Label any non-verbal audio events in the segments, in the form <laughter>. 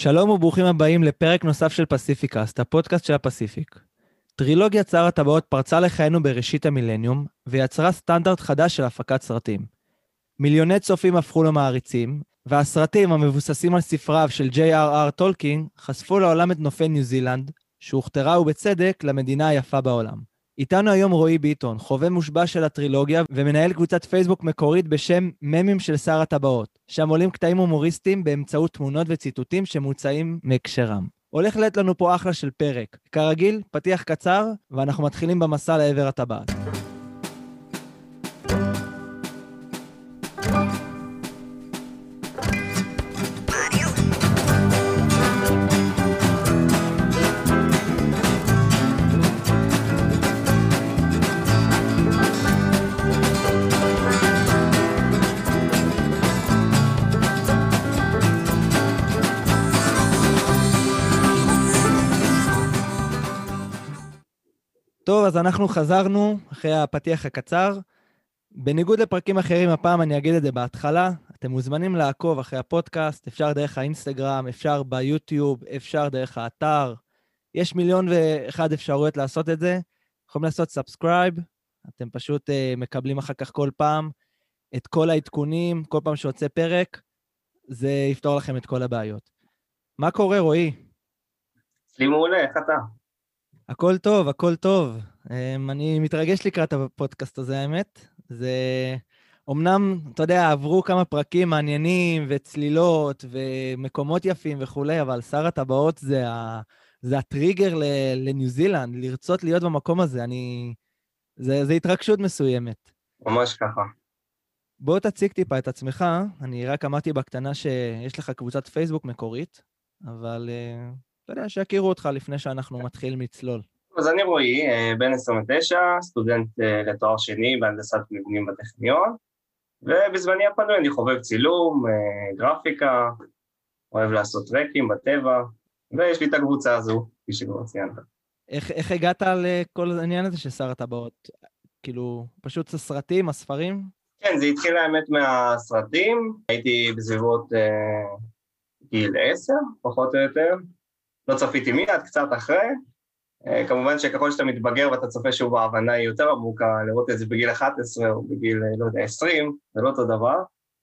שלום וברוכים הבאים לפרק נוסף של פסיפיקאסט, הפודקאסט של הפסיפיק. טרילוגיית שר הטבעות פרצה לחיינו בראשית המילניום, ויצרה סטנדרט חדש של הפקת סרטים. מיליוני צופים הפכו למעריצים, והסרטים המבוססים על ספריו של J.R.R. טולקין חשפו לעולם את נופי ניו זילנד, שהוכתרה ובצדק למדינה היפה בעולם. איתנו היום רועי ביטון, חובב מושבע של הטרילוגיה ומנהל קבוצת פייסבוק מקורית בשם ממים של שר הטבעות, שם עולים קטעים הומוריסטיים באמצעות תמונות וציטוטים שמוצאים מהקשרם. הולך להיות לנו פה אחלה של פרק. כרגיל, פתיח קצר, ואנחנו מתחילים במסע לעבר הטבעת. טוב, אז אנחנו חזרנו אחרי הפתיח הקצר. בניגוד לפרקים אחרים, הפעם אני אגיד את זה בהתחלה. אתם מוזמנים לעקוב אחרי הפודקאסט, אפשר דרך האינסטגרם, אפשר ביוטיוב, אפשר דרך האתר. יש מיליון ואחד אפשרויות לעשות את זה. יכולים לעשות subscribe, אתם פשוט uh, מקבלים אחר כך כל פעם את כל העדכונים, כל פעם שיוצא פרק, זה יפתור לכם את כל הבעיות. מה קורה, רועי? אצלי מעולה, איך אתה? הכל טוב, הכל טוב. Um, אני מתרגש לקראת הפודקאסט הזה, האמת. זה... אמנם, אתה יודע, עברו כמה פרקים מעניינים וצלילות ומקומות יפים וכולי, אבל שר הטבעות זה, ה... זה הטריגר ל... לניו זילנד, לרצות להיות במקום הזה. אני... זה, זה התרגשות מסוימת. ממש ככה. בוא תציג טיפה את עצמך. אני רק אמרתי בקטנה שיש לך קבוצת פייסבוק מקורית, אבל uh, אתה יודע, שיכירו אותך לפני שאנחנו מתחילים לצלול. אז אני רועי, אה, בן 29, סטודנט אה, לתואר שני בהנדסת מבנים בטכניון, ובזמני הפנוי אני חובב צילום, אה, גרפיקה, אוהב לעשות טרקים בטבע, ויש לי את הקבוצה הזו, כפי שכבר ציינת. איך, איך הגעת לכל העניין הזה של שר הטבעות? כאילו, פשוט הסרטים, הספרים? כן, זה התחיל האמת מהסרטים, הייתי בסביבות אה, גיל עשר, פחות או יותר, לא צפיתי מיד, קצת אחרי. אה, כמובן שככל שאתה מתבגר ואתה צופה שוב ההבנה היא יותר עמוקה, לראות את זה בגיל 11 או בגיל, אה, לא יודע, 20, זה לא אותו דבר.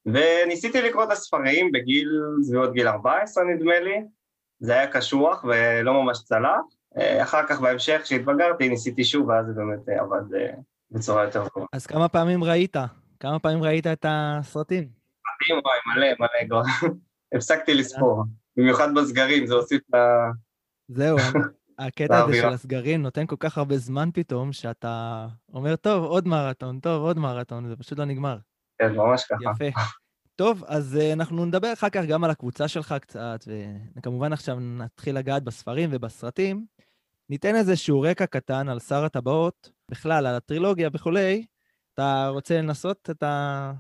וניסיתי לקרוא את הספרים בגיל, סביבות גיל 14 נדמה לי, זה היה קשוח ולא ממש צלח. אה, אחר כך בהמשך, כשהתבגרתי, ניסיתי שוב, ואז זה באמת עבד בצורה יותר טובה. אז כמה פעמים ראית? כמה פעמים ראית את הסרטים? סרטים, וואי, מלא, מלא כבר. <laughs> הפסקתי לספור. במיוחד בסגרים, זה הוסיף ל... זהו, <laughs> הקטע הזה של הסגרים נותן כל כך הרבה זמן פתאום, שאתה אומר, טוב, עוד מרתון, טוב, עוד מרתון, זה פשוט לא נגמר. כן, ממש ככה. יפה. טוב, אז uh, אנחנו נדבר אחר כך גם על הקבוצה שלך קצת, וכמובן עכשיו נתחיל לגעת בספרים ובסרטים. ניתן איזשהו רקע קטן על שר הטבעות, בכלל, על הטרילוגיה וכולי. אתה רוצה לנסות את ה...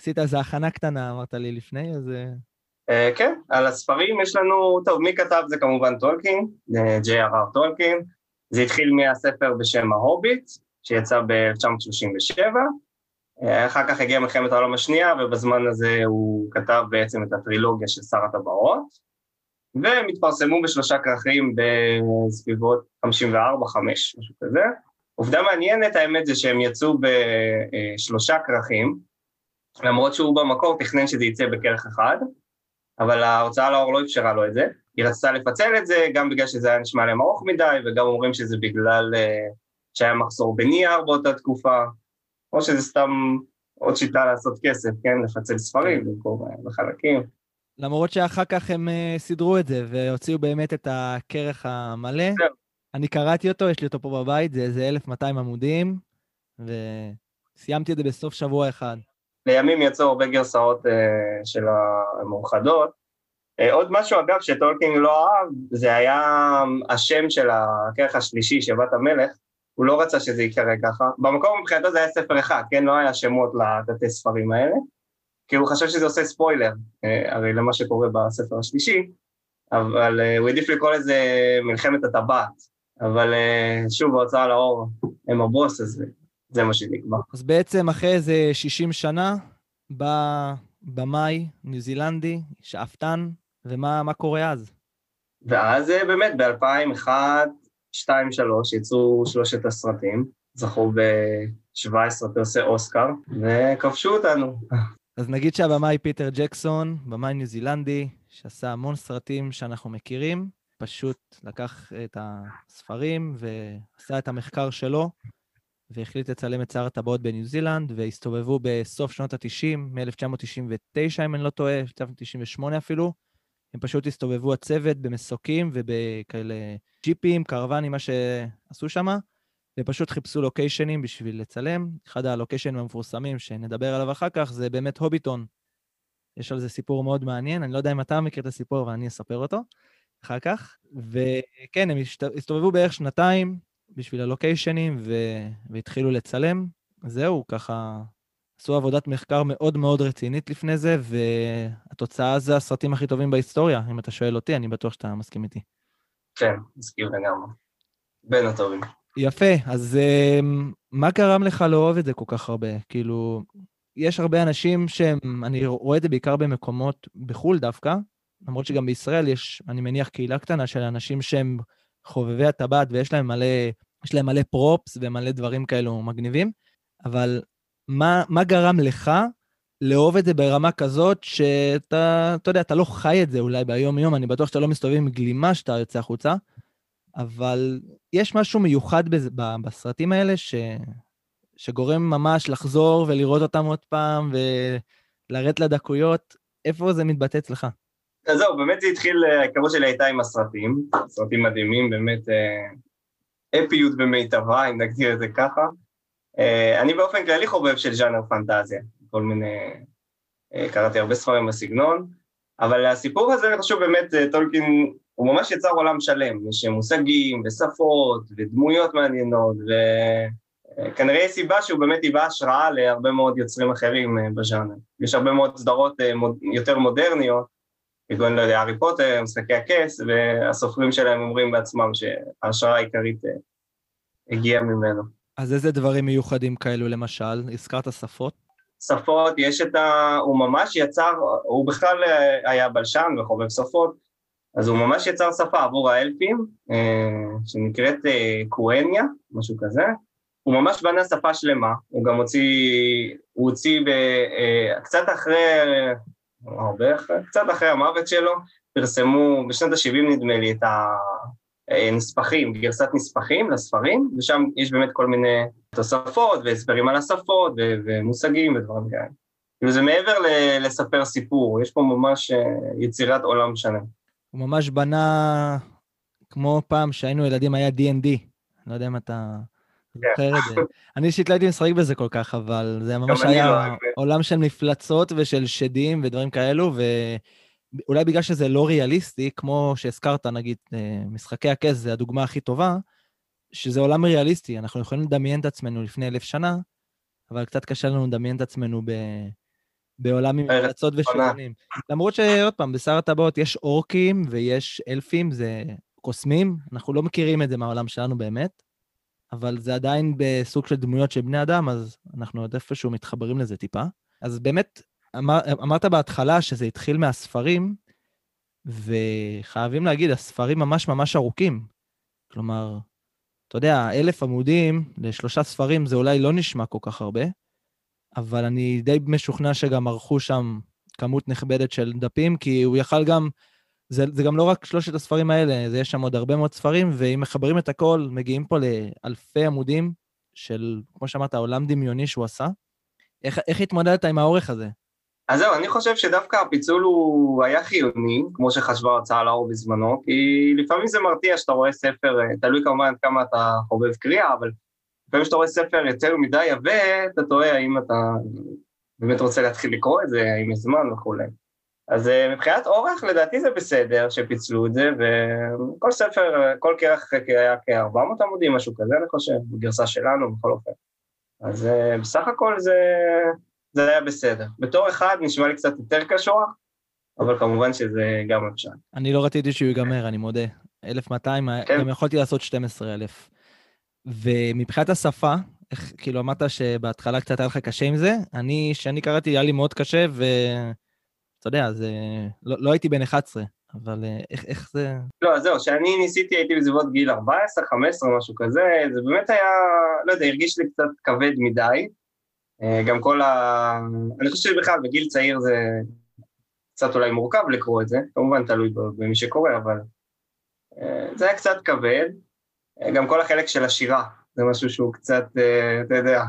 עשית איזו הכנה קטנה, אמרת לי לפני, אז... אה, Uh, כן, על הספרים יש לנו, טוב, מי כתב זה כמובן טולקין, J.R.R. טולקין, זה התחיל מהספר בשם ההוביט, שיצא ב-1937, uh, אחר כך הגיעה מלחמת העולם השנייה, ובזמן הזה הוא כתב בעצם את הטרילוגיה של שר הטבעות, והם התפרסמו בשלושה כרכים בסביבות 54-5, משהו כזה. עובדה מעניינת, האמת, זה שהם יצאו בשלושה כרכים, למרות שהוא במקור תכנן שזה יצא בכרך אחד, אבל ההוצאה לאור לא אפשרה לו את זה. היא רצתה לפצל את זה, גם בגלל שזה היה נשמע להם ארוך מדי, וגם אומרים שזה בגלל uh, שהיה מחסור בנייר באותה תקופה, או שזה סתם עוד שיטה לעשות כסף, כן? לפצל ספרים כן. במקום uh, בחלקים. למרות שאחר כך הם uh, סידרו את זה, והוציאו באמת את הכרך המלא. כן. אני קראתי אותו, יש לי אותו פה בבית, זה איזה 1200 עמודים, וסיימתי את זה בסוף שבוע אחד. לימים יצאו הרבה גרסאות uh, של המאוחדות. Uh, עוד משהו אגב שטולקין לא אהב, זה היה השם של הכרך השלישי, שבת המלך, הוא לא רצה שזה יקרה ככה. במקום מבחינתו זה היה ספר אחד, כן? לא היה שמות לתתי ספרים האלה, כי הוא חשב שזה עושה ספוילר, uh, הרי למה שקורה בספר השלישי, אבל הוא העדיף לקרוא לזה מלחמת הטבעת. אבל שוב, בהוצאה לאור הם הבוס, אז זה מה שנקבע. אז בעצם אחרי איזה 60 שנה, בא במאי ניו זילנדי, שאפתן, ומה קורה אז? ואז באמת ב-2001, 2002, 2003 יצאו שלושת הסרטים, זכו ב-17 פרסי אוסקר, וכבשו אותנו. אז נגיד שהבמאי פיטר ג'קסון, במאי ניו זילנדי, שעשה המון סרטים שאנחנו מכירים, פשוט לקח את הספרים ועשה את המחקר שלו, והחליט לצלם את שר הטבעות בניו זילנד, והסתובבו בסוף שנות ה-90, מ-1999, אם אני לא טועה, 1998 אפילו. הם פשוט הסתובבו הצוות במסוקים ובכאלה ג'יפים, קרוונים, מה שעשו שם, ופשוט חיפשו לוקיישנים בשביל לצלם. אחד הלוקיישנים המפורסמים שנדבר עליו אחר כך זה באמת הוביטון. יש על זה סיפור מאוד מעניין, אני לא יודע אם אתה מכיר את הסיפור, אבל אני אספר אותו אחר כך. וכן, הם הסתובבו בערך שנתיים בשביל הלוקיישנים ו... והתחילו לצלם. זהו, ככה עשו עבודת מחקר מאוד מאוד רצינית לפני זה, והתוצאה זה הסרטים הכי טובים בהיסטוריה, אם אתה שואל אותי, אני בטוח שאתה מסכים איתי. כן, מסכים לגמרי. בין הטובים. יפה, אז אמ, מה גרם לך לאהוב את זה כל כך הרבה? כאילו, יש הרבה אנשים שהם, אני רואה את זה בעיקר במקומות, בחו"ל דווקא, למרות שגם בישראל יש, אני מניח, קהילה קטנה של אנשים שהם חובבי הטבעת ויש להם מלא, יש להם מלא פרופס ומלא דברים כאלו מגניבים, אבל מה, מה גרם לך לאהוב את זה ברמה כזאת שאתה, אתה יודע, אתה לא חי את זה אולי ביום-יום, אני בטוח שאתה לא מסתובב עם גלימה שאתה יוצא החוצה, אבל יש משהו מיוחד בזה, בסרטים האלה ש, שגורם ממש לחזור ולראות אותם עוד פעם ולרדת לדקויות. איפה זה מתבטא אצלך? אז זהו, באמת זה התחיל, ההיכרות שלי הייתה עם הסרטים, סרטים מדהימים, באמת אה, אפיות במיטבה, אם נגדיר את זה ככה. אה, אני באופן כללי חובב של ז'אנר פנטזיה, כל מיני, אה, קראתי הרבה ספרים בסגנון, אבל הסיפור הזה, אני חושב באמת, אה, טולקין, הוא ממש יצר עולם שלם, יש מושגים ושפות ודמויות מעניינות, וכנראה יש סיבה שהוא באמת היווה השראה להרבה מאוד יוצרים אחרים בז'אנר. יש הרבה מאוד סדרות יותר מודרניות, כגון, לא יודע, הארי פוטר, משחקי הכס, והסופרים שלהם אומרים בעצמם שההשראה העיקרית הגיעה ממנו. אז איזה דברים מיוחדים כאלו למשל? הזכרת שפות? שפות, יש את ה... הוא ממש יצר, הוא בכלל היה בלשן וחובב שפות, אז הוא ממש יצר שפה עבור האלפים, אה, שנקראת אה, קואניה, משהו כזה. הוא ממש בנה שפה שלמה, הוא גם הוציא, הוא הוציא ב, אה, קצת אחרי, הרבה אחרי, קצת אחרי המוות שלו, פרסמו בשנות ה-70 נדמה לי את ה... אה, גרסת נספחים לספרים, ושם יש באמת כל מיני תוספות והסברים על השפות ו- ומושגים ודברים כאלה. כאילו זה מעבר ל- לספר סיפור, יש פה ממש אה, יצירת עולם שלם. הוא ממש בנה, כמו פעם שהיינו ילדים, היה D&D. לא יודע אם אתה זוכר את זה. אני אישית לא הייתי משחק בזה כל כך, אבל זה ממש היה לא, עולם של מפלצות ושל שדים ודברים כאלו, ו... אולי בגלל שזה לא ריאליסטי, כמו שהזכרת, נגיד, אה, משחקי הכס זה הדוגמה הכי טובה, שזה עולם ריאליסטי, אנחנו יכולים לדמיין את עצמנו לפני אלף שנה, אבל קצת קשה לנו לדמיין את עצמנו ב... בעולם עם פרצות ושלונים. למרות שעוד פעם, בשר הטבעות יש אורקים ויש אלפים, זה קוסמים, אנחנו לא מכירים את זה מהעולם שלנו באמת, אבל זה עדיין בסוג של דמויות של בני אדם, אז אנחנו עוד איפשהו מתחברים לזה טיפה. אז באמת, אמר, אמרת בהתחלה שזה התחיל מהספרים, וחייבים להגיד, הספרים ממש ממש ארוכים. כלומר, אתה יודע, אלף עמודים לשלושה ספרים זה אולי לא נשמע כל כך הרבה, אבל אני די משוכנע שגם ערכו שם כמות נכבדת של דפים, כי הוא יכל גם, זה, זה גם לא רק שלושת הספרים האלה, זה יש שם עוד הרבה מאוד ספרים, ואם מחברים את הכל, מגיעים פה לאלפי עמודים של, כמו שאמרת, עולם דמיוני שהוא עשה. איך, איך התמודדת עם האורך הזה? אז זהו, אני חושב שדווקא הפיצול הוא היה חיוני, כמו שחשבה ההוצאה לאור בזמנו, כי לפעמים זה מרתיע שאתה רואה ספר, אה, תלוי כמובן כמה אתה חובב קריאה, אבל לפעמים כשאתה רואה ספר יותר מדי עבה, אתה תוהה האם אתה באמת רוצה להתחיל לקרוא את זה, האם יש זמן וכולי. אז אה, מבחינת אורך, לדעתי זה בסדר שפיצלו את זה, וכל ספר, כל כרך היה כ-400 עמודים, משהו כזה, אני חושב, בגרסה שלנו, בכל אופן. אז אה, בסך הכל זה... זה היה בסדר. בתור אחד נשמע לי קצת יותר קשוח, אבל כמובן שזה גם אפשר. אני לא רציתי שהוא ייגמר, אני מודה. 1,200, כן. גם יכולתי לעשות 12,000. ומבחינת השפה, איך, כאילו אמרת שבהתחלה קצת היה לך קשה עם זה, אני, כשאני קראתי, היה לי מאוד קשה, אתה יודע, זה... לא, לא הייתי בן 11, אבל אה, איך, איך זה... לא, זהו, כשאני ניסיתי הייתי בסביבות גיל 14, 15, משהו כזה, זה באמת היה, לא יודע, הרגיש לי קצת כבד מדי. אה, גם כל ה... אני חושב שבכלל בגיל צעיר זה קצת אולי מורכב לקרוא את זה, כמובן תלוי במי שקורא, אבל אה, זה היה קצת כבד. גם כל החלק של השירה, זה משהו שהוא קצת, אתה יודע,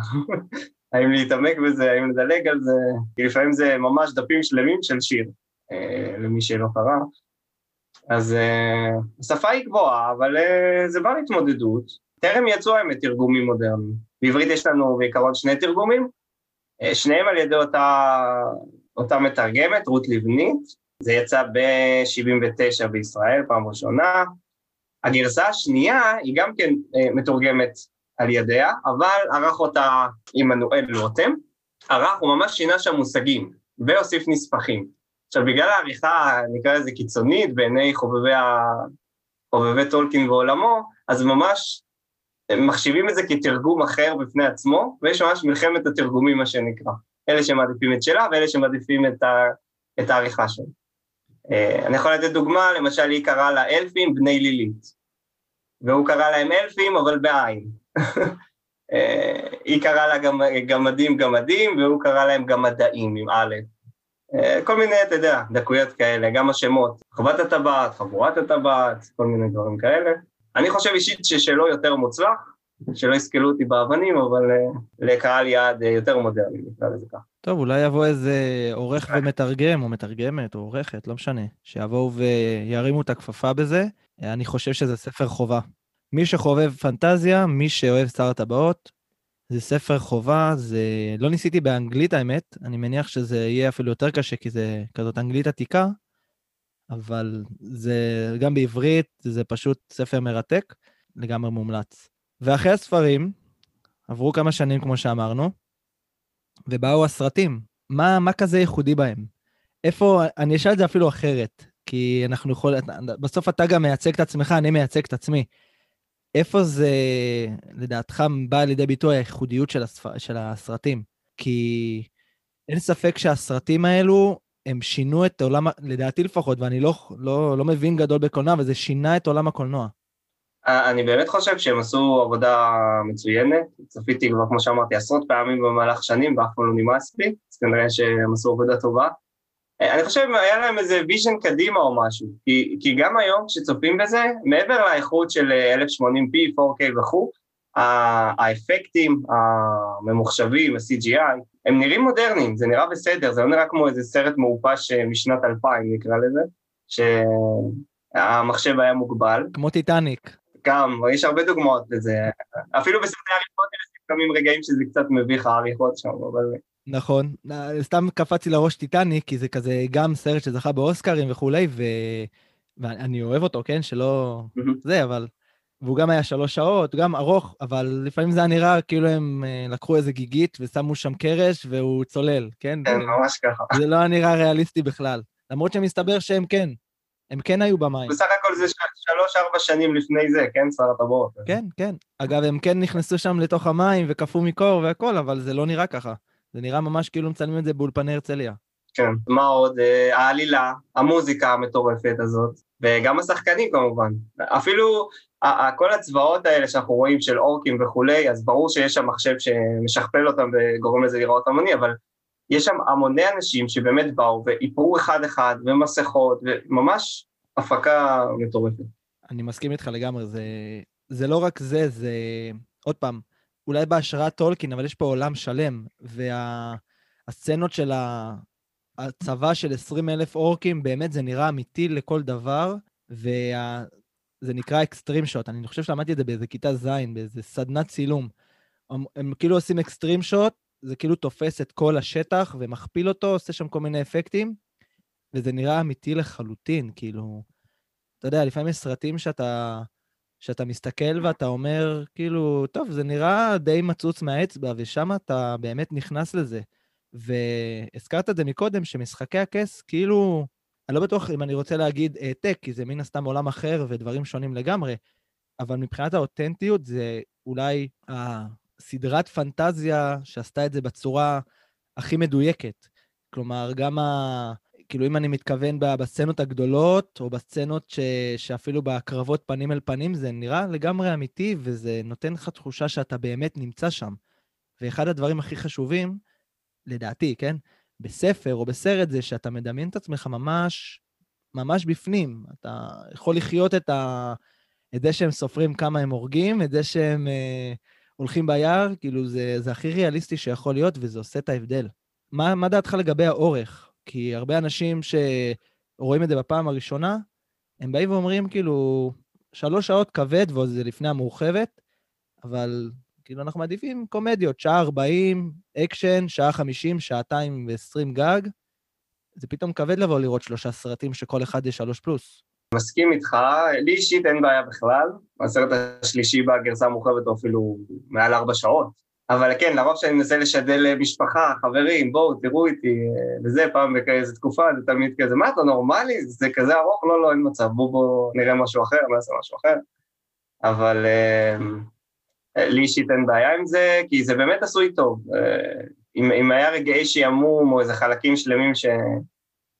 האם להתעמק בזה, האם לדלג על זה, כי לפעמים זה ממש דפים שלמים של שיר, למי שלא קרא. אז uh, השפה היא גבוהה, אבל uh, זה בא להתמודדות. טרם יצאו האמת תרגומים מודרניים. בעברית יש לנו בעיקרון שני תרגומים, שניהם על ידי אותה, אותה מתרגמת, רות לבנית, זה יצא ב-79 בישראל, פעם ראשונה. הגרסה השנייה היא גם כן מתורגמת על ידיה, אבל ערך אותה עמנואל לוטם. ערך, הוא ממש שינה שם מושגים, והוסיף נספחים. עכשיו, בגלל העריכה, נקרא לזה קיצונית, בעיני חובבי, ה... חובבי טולקין ועולמו, אז ממש מחשיבים את זה כתרגום אחר בפני עצמו, ויש ממש מלחמת התרגומים, מה שנקרא. אלה שמעדיפים את שלה ואלה שמעדיפים את, ה... את העריכה שלה. אה, אני יכול לתת דוגמה, למשל היא קראה לה אלפים בני לילית, והוא קרא להם אלפים אבל בעין. אה, היא קראה לה גמדים גמדים, והוא קרא להם גמדאים עם א'. אה, כל מיני, אתה יודע, דקויות כאלה, גם השמות, חוות הטבעת, חבורת הטבעת, כל מיני דברים כאלה. אני חושב אישית ששלו יותר מוצלח, שלא יסכלו אותי באבנים, אבל uh, לקהל יעד יותר מודרני, נקרא לזה ככה. טוב, אולי יבוא איזה עורך ומתרגם, או מתרגמת, או עורכת, לא משנה, שיבואו וירימו את הכפפה בזה. אני חושב שזה ספר חובה. מי שחובב פנטזיה, מי שאוהב שר הטבעות, זה ספר חובה, זה... לא ניסיתי באנגלית האמת, אני מניח שזה יהיה אפילו יותר קשה, כי זה כזאת אנגלית עתיקה, אבל זה גם בעברית, זה פשוט ספר מרתק, לגמרי מומלץ. ואחרי הספרים, עברו כמה שנים, כמו שאמרנו, ובאו הסרטים. מה, מה כזה ייחודי בהם? איפה, אני אשאל את זה אפילו אחרת, כי אנחנו יכולים, בסוף אתה גם מייצג את עצמך, אני מייצג את עצמי. איפה זה, לדעתך, בא לידי ביטוי הייחודיות של, הספר, של הסרטים? כי אין ספק שהסרטים האלו, הם שינו את עולם, לדעתי לפחות, ואני לא, לא, לא מבין גדול בקולנוע, אבל זה שינה את עולם הקולנוע. אני באמת חושב שהם עשו עבודה מצוינת. צפיתי כבר, כמו שאמרתי, עשרות פעמים במהלך שנים, ואף פעם לא נמאס לי, אז כנראה שהם עשו עבודה טובה. אני חושב היה להם איזה vision קדימה או משהו, כי, כי גם היום כשצופים בזה, מעבר לאיכות של 1080p, 4K וכו', האפקטים הממוחשבים, ה-CGI, הם נראים מודרניים, זה נראה בסדר, זה לא נראה כמו איזה סרט מעופש אה, משנת 2000 נקרא לזה, שהמחשב היה מוגבל. כמו טיטניק. גם, יש הרבה דוגמאות לזה, אפילו בסרטי עריכות יש לפעמים רגעים שזה קצת מביך העריכות שם, אבל... נכון, סתם קפצתי לראש טיטניק, כי זה כזה גם סרט שזכה באוסקרים וכולי, ו... ואני אוהב אותו, כן? שלא... זה, אבל... והוא גם היה שלוש שעות, גם ארוך, אבל לפעמים זה היה נראה כאילו הם uh, לקחו איזה גיגית ושמו שם קרש והוא צולל, כן? כן, ממש ככה. זה לא היה נראה ריאליסטי בכלל. למרות שמסתבר שהם כן, הם כן היו במים. בסך הכל זה שלוש-ארבע שנים לפני זה, כן, שר הטבעות? כן, כן. אגב, הם כן נכנסו שם לתוך המים וקפאו מקור והכל, אבל זה לא נראה ככה. זה נראה ממש כאילו מצלמים את זה באולפני הרצליה. כן, מה עוד? אה, העלילה, המוזיקה המטורפת הזאת, וגם השחקנים כמובן. אפילו כל הצבאות האלה שאנחנו רואים של אורקים וכולי, אז ברור שיש שם מחשב שמשכפל אותם וגורם לזה לראות המוני, אבל יש שם המוני אנשים שבאמת באו ואיפרו אחד-אחד, ומסכות, וממש הפקה מטורפת. אני מסכים איתך לגמרי, זה, זה לא רק זה, זה... עוד פעם, אולי בהשראת טולקין, אבל יש פה עולם שלם, והסצנות וה... של הצבא של 20 אלף אורקים, באמת זה נראה אמיתי לכל דבר, וזה וה... נקרא אקסטרים שוט. אני חושב שלמדתי את זה באיזה כיתה ז', באיזה סדנת צילום. הם, הם כאילו עושים אקסטרים שוט, זה כאילו תופס את כל השטח ומכפיל אותו, עושה שם כל מיני אפקטים, וזה נראה אמיתי לחלוטין, כאילו... אתה יודע, לפעמים יש סרטים שאתה... שאתה מסתכל ואתה אומר, כאילו, טוב, זה נראה די מצוץ מהאצבע, ושם אתה באמת נכנס לזה. והזכרת את זה מקודם, שמשחקי הכס, כאילו, אני לא בטוח אם אני רוצה להגיד העתק, כי זה מן הסתם עולם אחר ודברים שונים לגמרי, אבל מבחינת האותנטיות זה אולי הסדרת פנטזיה שעשתה את זה בצורה הכי מדויקת. כלומר, גם, ה... כאילו, אם אני מתכוון בסצנות הגדולות, או בסצנות ש, שאפילו בקרבות פנים אל פנים, זה נראה לגמרי אמיתי, וזה נותן לך תחושה שאתה באמת נמצא שם. ואחד הדברים הכי חשובים, לדעתי, כן? בספר או בסרט זה שאתה מדמיין את עצמך ממש, ממש בפנים. אתה יכול לחיות את, ה... את זה שהם סופרים כמה הם הורגים, את זה שהם אה, הולכים ביער, כאילו זה, זה הכי ריאליסטי שיכול להיות, וזה עושה את ההבדל. מה, מה דעתך לגבי האורך? כי הרבה אנשים שרואים את זה בפעם הראשונה, הם באים ואומרים, כאילו, שלוש שעות כבד, וזה לפני המורחבת, אבל כאילו, אנחנו מעדיפים קומדיות, שעה 40, אקשן, שעה 50, שעתיים ו-20 גג. זה פתאום כבד לבוא לראות שלושה סרטים שכל אחד יש שלוש פלוס. מסכים איתך, לי אישית אין בעיה בכלל. הסרט השלישי בגרסה המורחבת הוא אפילו מעל ארבע שעות. אבל כן, לרוב שאני מנסה לשדל משפחה, חברים, בואו, תראו איתי, וזה פעם בכאיזה תקופה, זה תמיד כזה, מה, אתה נורמלי? זה כזה ארוך? לא, לא, אין מצב, בואו בוא, נראה משהו אחר, נעשה משהו אחר. אבל אה, לי אישית אין בעיה עם זה, כי זה באמת עשוי טוב. אה, אם, אם היה רגעי שעמום או איזה חלקים שלמים ש,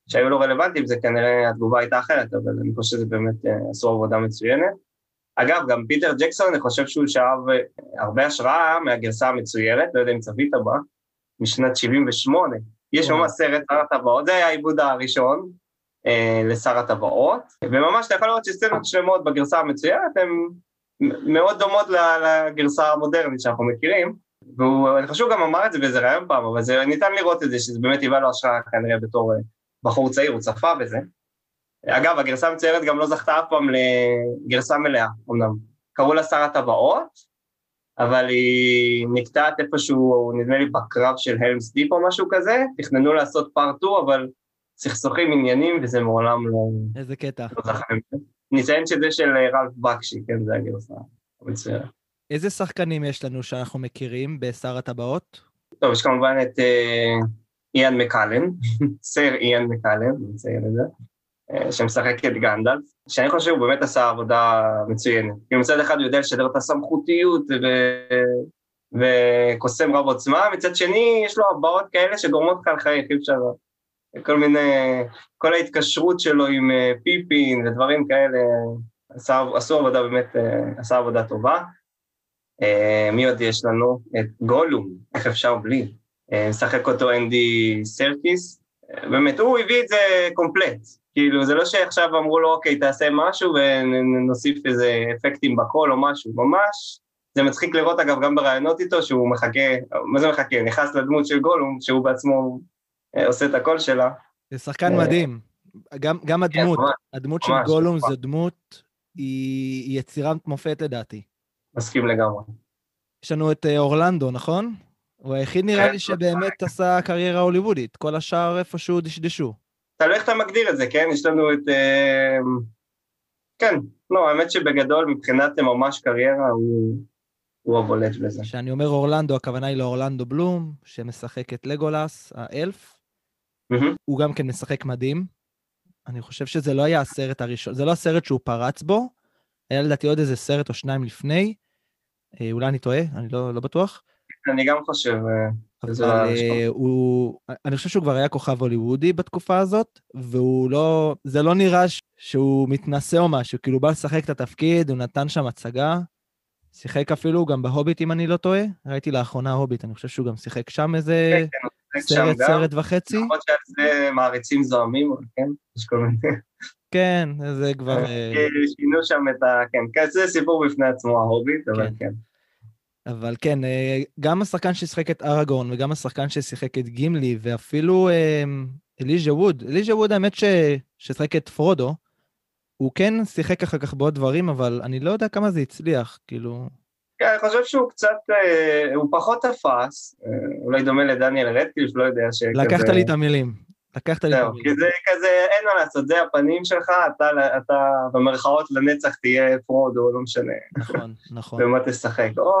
שהיו לא רלוונטיים, זה כנראה התגובה הייתה אחרת, אבל אני חושב שזה באמת אה, עשו עבודה מצוינת. אגב, גם פיטר ג'קסון, אני חושב שהוא שאב אה, הרבה השראה מהגרסה המצוירת, לא יודע אם צפית בה, משנת 78. יש ממש סרט שר הטבעות, זה היה העיבוד הראשון אה, לשר הטבעות, וממש אתה יכול לראות שסצנות שלמות בגרסה המצוירת הן מאוד דומות לגרסה המודרנית שאנחנו מכירים, ואני חושב גם אמר את זה באיזה רעיון פעם, אבל זה ניתן לראות את זה, שזה באמת היווה לו השראה כנראה בתור אה, בחור צעיר, הוא צפה בזה. אגב, הגרסה המצוירת גם לא זכתה אף פעם לגרסה מלאה, אמנם. קראו לה שר הטבעות, אבל היא נקטעת איפשהו, נדמה לי בקרב של הלמס דיפ או משהו כזה, תכננו לעשות פארט 2, אבל סכסוכים עניינים, וזה מעולם לא... איזה קטע. לא זכה נציין שזה של רלף בקשי, כן, זה הגרסה המצוירת. איזה שחקנים יש לנו שאנחנו מכירים בשר הטבעות? טוב, יש כמובן את uh, איאן מקלן, <laughs> סר איאן מקלן, אני מציין את זה. אה, שמשחק את גנדלף, שאני חושב שהוא באמת עשה עבודה מצוינת. כי מצד אחד הוא יודע לשדר את הסמכותיות ו... וקוסם רב עוצמה, מצד שני יש לו הבעות כאלה שגורמות לך לחייך, אי אפשר... כל מיני... כל ההתקשרות שלו עם אה, פיפין ודברים כאלה, עשה, עשו עבודה באמת, אה, עשה עבודה טובה. מי עוד יש לנו? את גולום, איך אפשר בלי? משחק אותו אנדי סרקיס, באמת, הוא הביא את זה קומפלט. כאילו, זה לא שעכשיו אמרו לו, אוקיי, תעשה משהו ונוסיף איזה אפקטים בקול או משהו, ממש. זה מצחיק לראות, אגב, גם בראיונות איתו, שהוא מחכה, מה זה מחכה? נכנס לדמות של גולום, שהוא בעצמו אה, עושה את הקול שלה. זה שחקן מדהים. גם, גם כן, הדמות, הדמות של גולום זו דמות, היא יצירת מופת לדעתי. מסכים לגמרי. יש לנו את אה, אורלנדו, נכון? הוא היחיד נראה כן, לי שבאמת עשה קריירה הוליוודית, כל השאר איפשהו דשדשו. תלוי איך אתה מגדיר את זה, כן? יש לנו את... אה, כן, לא, האמת שבגדול מבחינת ממש קריירה הוא, הוא הבולט בזה. כשאני אומר אורלנדו, הכוונה היא לאורלנדו בלום, שמשחק את לגולס, האלף. Mm-hmm. הוא גם כן משחק מדהים. אני חושב שזה לא היה הסרט הראשון, זה לא הסרט שהוא פרץ בו, היה לדעתי עוד איזה סרט או שניים לפני. אה, אולי אני טועה, אני לא, לא בטוח. אני גם חושב... אה, אבל uh, הוא, אני חושב שהוא כבר היה כוכב הוליוודי בתקופה הזאת, והוא לא, זה לא נראה שהוא מתנשא או משהו, כאילו הוא בא לשחק את התפקיד, הוא נתן שם הצגה, שיחק אפילו גם בהוביט, אם אני לא טועה, ראיתי לאחרונה הוביט, אני חושב שהוא גם שיחק שם איזה כן, כן, סרט, סרט וחצי. למרות שעל זה מעריצים זוהמים, כן? יש כל מיני... כן, זה כבר... אה, אה, שינו שם את ה... כן, זה סיפור בפני עצמו, ההוביט, אבל כן. אבל כן, אה, גם השחקן ששיחק את אראגון וגם השחקן ששיחק את גימלי, ואפילו אה, אליז'ה ווד, אליז'ה ווד האמת ש... ששיחק את פרודו, הוא כן שיחק אחר כך בעוד דברים, אבל אני לא יודע כמה זה הצליח, כאילו... כן, אני חושב שהוא קצת, אה, הוא פחות תפס, אולי דומה לדניאל רדקליף, לא יודע שכזה... לקחת לי את המילים. לקחת לי המילים. כי זה כזה, אין מה לעשות, זה הפנים שלך, אתה, אתה במרכאות לנצח תהיה פרודו, לא משנה. נכון, נכון. ומה תשחק, או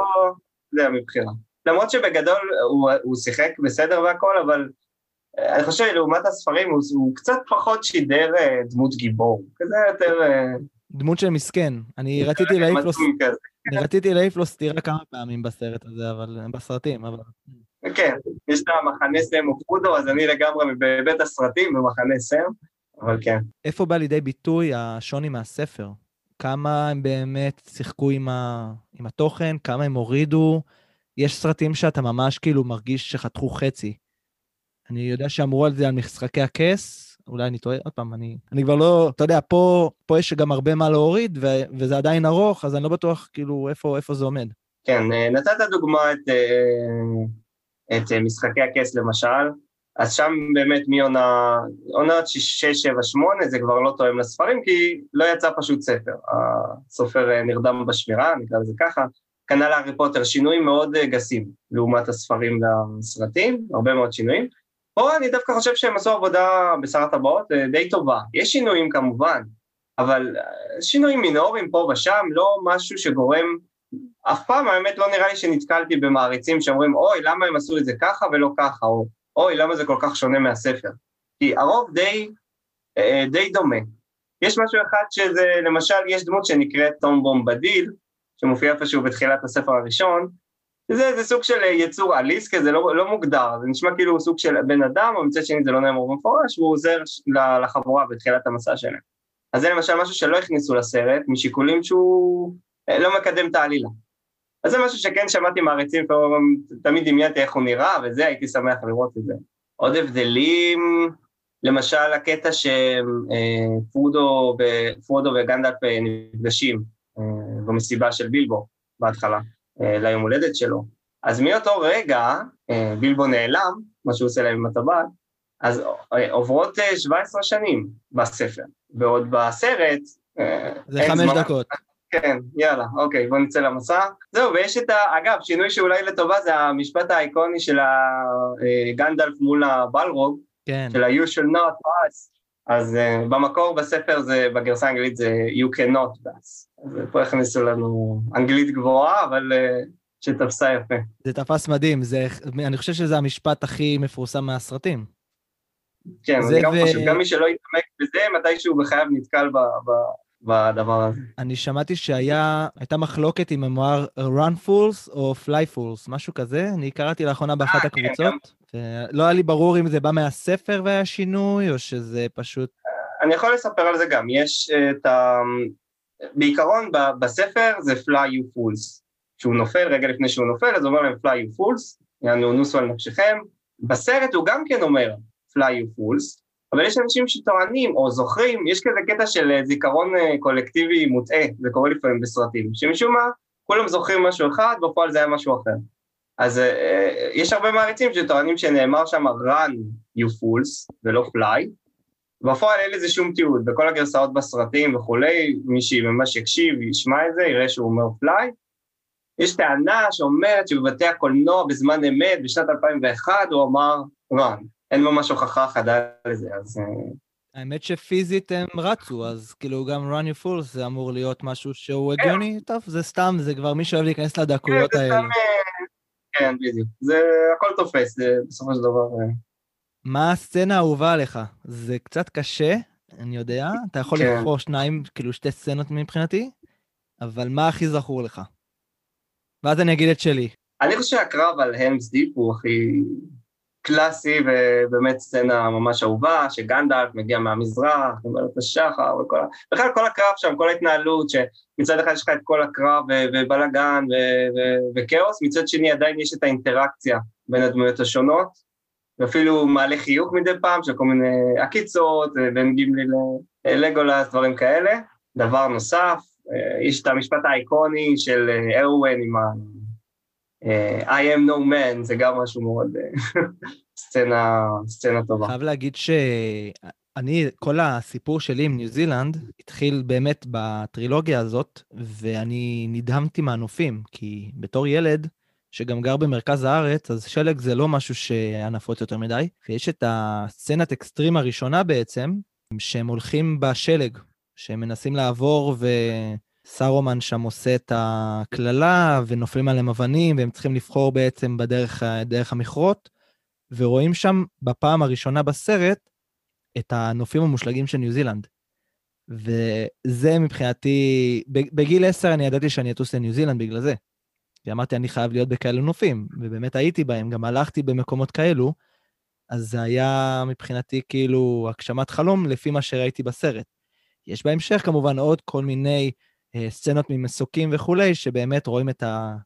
זה מבחירה. למרות שבגדול הוא, הוא שיחק בסדר והכל, אבל אה, אני חושב לעומת הספרים הוא, הוא קצת פחות שידר אה, דמות גיבור, כזה יותר... אה, דמות של מסכן. אני רציתי להעיף לו... אני רציתי להעיף לו סטירה כמה פעמים בסרט הזה, אבל בסרטים, אבל... כן, יש את המחנה סם אופודו, אז אני לגמרי בבית הסרטים במחנה סם, אבל כן. איפה בא לידי ביטוי השוני מהספר? כמה הם באמת שיחקו עם, ה... עם התוכן, כמה הם הורידו? יש סרטים שאתה ממש כאילו מרגיש שחתכו חצי. אני יודע שאמרו על זה על משחקי הכס, אולי אני טועה, עוד פעם, אני, אני כבר לא, אתה יודע, פה, פה יש גם הרבה מה להוריד, ו, וזה עדיין ארוך, אז אני לא בטוח כאילו איפה, איפה זה עומד. כן, אה, נתת דוגמא את, אה, את אה, משחקי הכס למשל, אז שם באמת מעונה, עונת 6, 7, 8 זה כבר לא תואם לספרים, כי לא יצא פשוט ספר. הסופר נרדם בשמירה, נקרא לזה ככה. כנ"ל הארי פוטר, שינויים מאוד גסים לעומת הספרים והסרטים, הרבה מאוד שינויים. פה אני דווקא חושב שהם עשו עבודה בשר הטבעות די טובה. יש שינויים כמובן, אבל שינויים מינוריים פה ושם, לא משהו שגורם אף פעם האמת לא נראה לי שנתקלתי במעריצים שאומרים אוי למה הם עשו את זה ככה ולא ככה, או אוי למה זה כל כך שונה מהספר. כי הרוב די, אה, די דומה. יש משהו אחד שזה, למשל יש דמות שנקראת טום בומבדיל, שמופיע איפשהו בתחילת הספר הראשון, זה, זה סוג של יצור עליס כזה, לא, לא מוגדר, זה נשמע כאילו סוג של בן אדם, אבל מצד שני זה לא נאמר במפורש, והוא עוזר לחבורה בתחילת המסע שלהם. אז זה למשל משהו שלא הכניסו לסרט, משיקולים שהוא אה, לא מקדם את העלילה. אז זה משהו שכן שמעתי מעריצים, תמיד דמיינתי איך הוא נראה, וזה, הייתי שמח לראות את זה. עוד הבדלים, למשל הקטע שפרודו וגנדלף אה, נפגשים אה, במסיבה של בילבו בהתחלה, ליום הולדת שלו. אז מאותו רגע בילבו נעלם, מה שהוא עושה להם עם הטבעת, אז עוברות 17 שנים בספר, ועוד בסרט... זה חמש זמן, דקות. כן, יאללה, אוקיי, בוא נצא למסע. זהו, ויש את ה... אגב, שינוי שאולי לטובה זה המשפט האיקוני של הגנדלף מול הבלרוג, כן. של ה-you shall not pass. אז uh, במקור בספר זה, בגרסה האנגלית זה you cannot pass. אז פה הכניסו לנו אנגלית גבוהה, אבל uh, שתפסה יפה. זה תפס מדהים, זה, אני חושב שזה המשפט הכי מפורסם מהסרטים. כן, זה גם ו... חושב, גם מי שלא יתעמק בזה, מתישהו בחייו נתקל ב... ב... בדבר הזה. אני שמעתי שהייתה מחלוקת אם הם אמר run fools או fly fools, משהו כזה. אני קראתי לאחרונה באחת אה, כן, הקבוצות, ולא היה לי ברור אם זה בא מהספר והיה שינוי, או שזה פשוט... אני יכול לספר על זה גם. יש את ה... בעיקרון, בספר זה fly you fools. כשהוא נופל, רגע לפני שהוא נופל, אז הוא אומר להם fly you fools, יענו נוסו על נפשכם. בסרט הוא גם כן אומר fly you fools, אבל יש אנשים שטוענים או זוכרים, יש כזה קטע של אה, זיכרון אה, קולקטיבי מוטעה, זה קורה לפעמים בסרטים, שמשום מה כולם זוכרים משהו אחד, בפועל זה היה משהו אחר. אז אה, יש הרבה מעריצים שטוענים שנאמר שם run you fools ולא fly, בפועל אין לזה שום תיעוד, בכל הגרסאות בסרטים וכולי, מי שממש יקשיב וישמע את זה, יראה שהוא אומר fly. יש טענה שאומרת שבבתי הקולנוע בזמן אמת, בשנת 2001, הוא אמר run. אין ממש הוכחה חדה לזה, אז... אה, האמת שפיזית הם רצו, אז כאילו גם run your full זה אמור להיות משהו שהוא כן. הגיוני, טוב, זה סתם, זה כבר מי שאוהב להיכנס לדקויות כן, האלה. אה, כן, בדיוק. זה הכל תופס, זה בסופו של דבר... אה. מה הסצנה האהובה עליך? זה קצת קשה, אני יודע, אתה יכול כן. לבחור שניים, כאילו שתי סצנות מבחינתי, אבל מה הכי זכור לך? ואז אני אגיד את שלי. אני חושב שהקרב על המס דיפ הוא הכי... קלאסי ובאמת סצנה ממש אהובה, שגנדלף מגיע מהמזרח, אומר את השחר וכל ה... בכלל כל הקרב שם, כל ההתנהלות, שמצד אחד יש לך את כל הקרב ובלאגן וכאוס, מצד שני עדיין יש את האינטראקציה בין הדמויות השונות, ואפילו מעלה חיוך מדי פעם של כל מיני עקיצות, בין גימלי ללגולס, דברים כאלה. דבר נוסף, אה, יש את המשפט האיקוני של ארואן עם ה... אה, I am no man, זה גם משהו מאוד, אה, <laughs> סצנה, סצנה טובה. חייב להגיד שאני, כל הסיפור שלי עם ניו זילנד התחיל באמת בטרילוגיה הזאת, ואני נדהמתי מהנופים, כי בתור ילד, שגם גר במרכז הארץ, אז שלג זה לא משהו שהיה נפוץ יותר מדי, ויש את הסצנת אקסטרים הראשונה בעצם, שהם הולכים בשלג, שהם מנסים לעבור ו... סארומן שם עושה את הקללה, ונופלים עליהם אבנים, והם צריכים לבחור בעצם בדרך דרך המכרות, ורואים שם בפעם הראשונה בסרט את הנופים המושלגים של ניו זילנד. וזה מבחינתי, בגיל עשר אני ידעתי שאני אטוס לניו זילנד בגלל זה. כי אמרתי, אני חייב להיות בכאלו נופים, ובאמת הייתי בהם, גם הלכתי במקומות כאלו, אז זה היה מבחינתי כאילו הגשמת חלום לפי מה שראיתי בסרט. יש בהמשך כמובן עוד כל מיני סצנות ממסוקים וכולי, שבאמת רואים את, ה,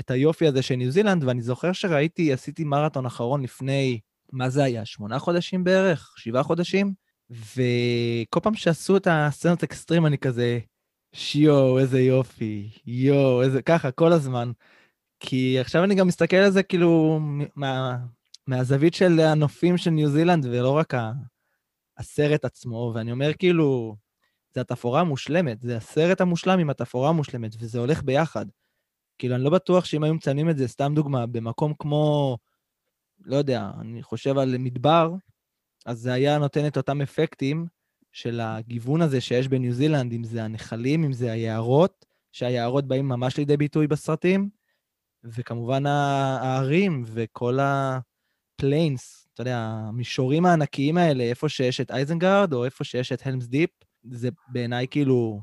את היופי הזה של ניו זילנד, ואני זוכר שראיתי, עשיתי מרתון אחרון לפני, מה זה היה? שמונה חודשים בערך? שבעה חודשים? וכל פעם שעשו את הסצנות אקסטרים, אני כזה, שיו, איזה יופי, יואו, איזה, ככה, כל הזמן. כי עכשיו אני גם מסתכל על זה כאילו מה, מהזווית של הנופים של ניו זילנד, ולא רק ה, הסרט עצמו, ואני אומר כאילו, זה התפאורה המושלמת, זה הסרט המושלם עם התפאורה המושלמת, וזה הולך ביחד. כאילו, אני לא בטוח שאם היו מציינים את זה, סתם דוגמה, במקום כמו, לא יודע, אני חושב על מדבר, אז זה היה נותן את אותם אפקטים של הגיוון הזה שיש בניו זילנד, אם זה הנחלים, אם זה היערות, שהיערות באים ממש לידי ביטוי בסרטים, וכמובן הערים וכל ה plains, אתה יודע, המישורים הענקיים האלה, איפה שיש את אייזנגרד או איפה שיש את Helm's Deep, זה בעיניי כאילו,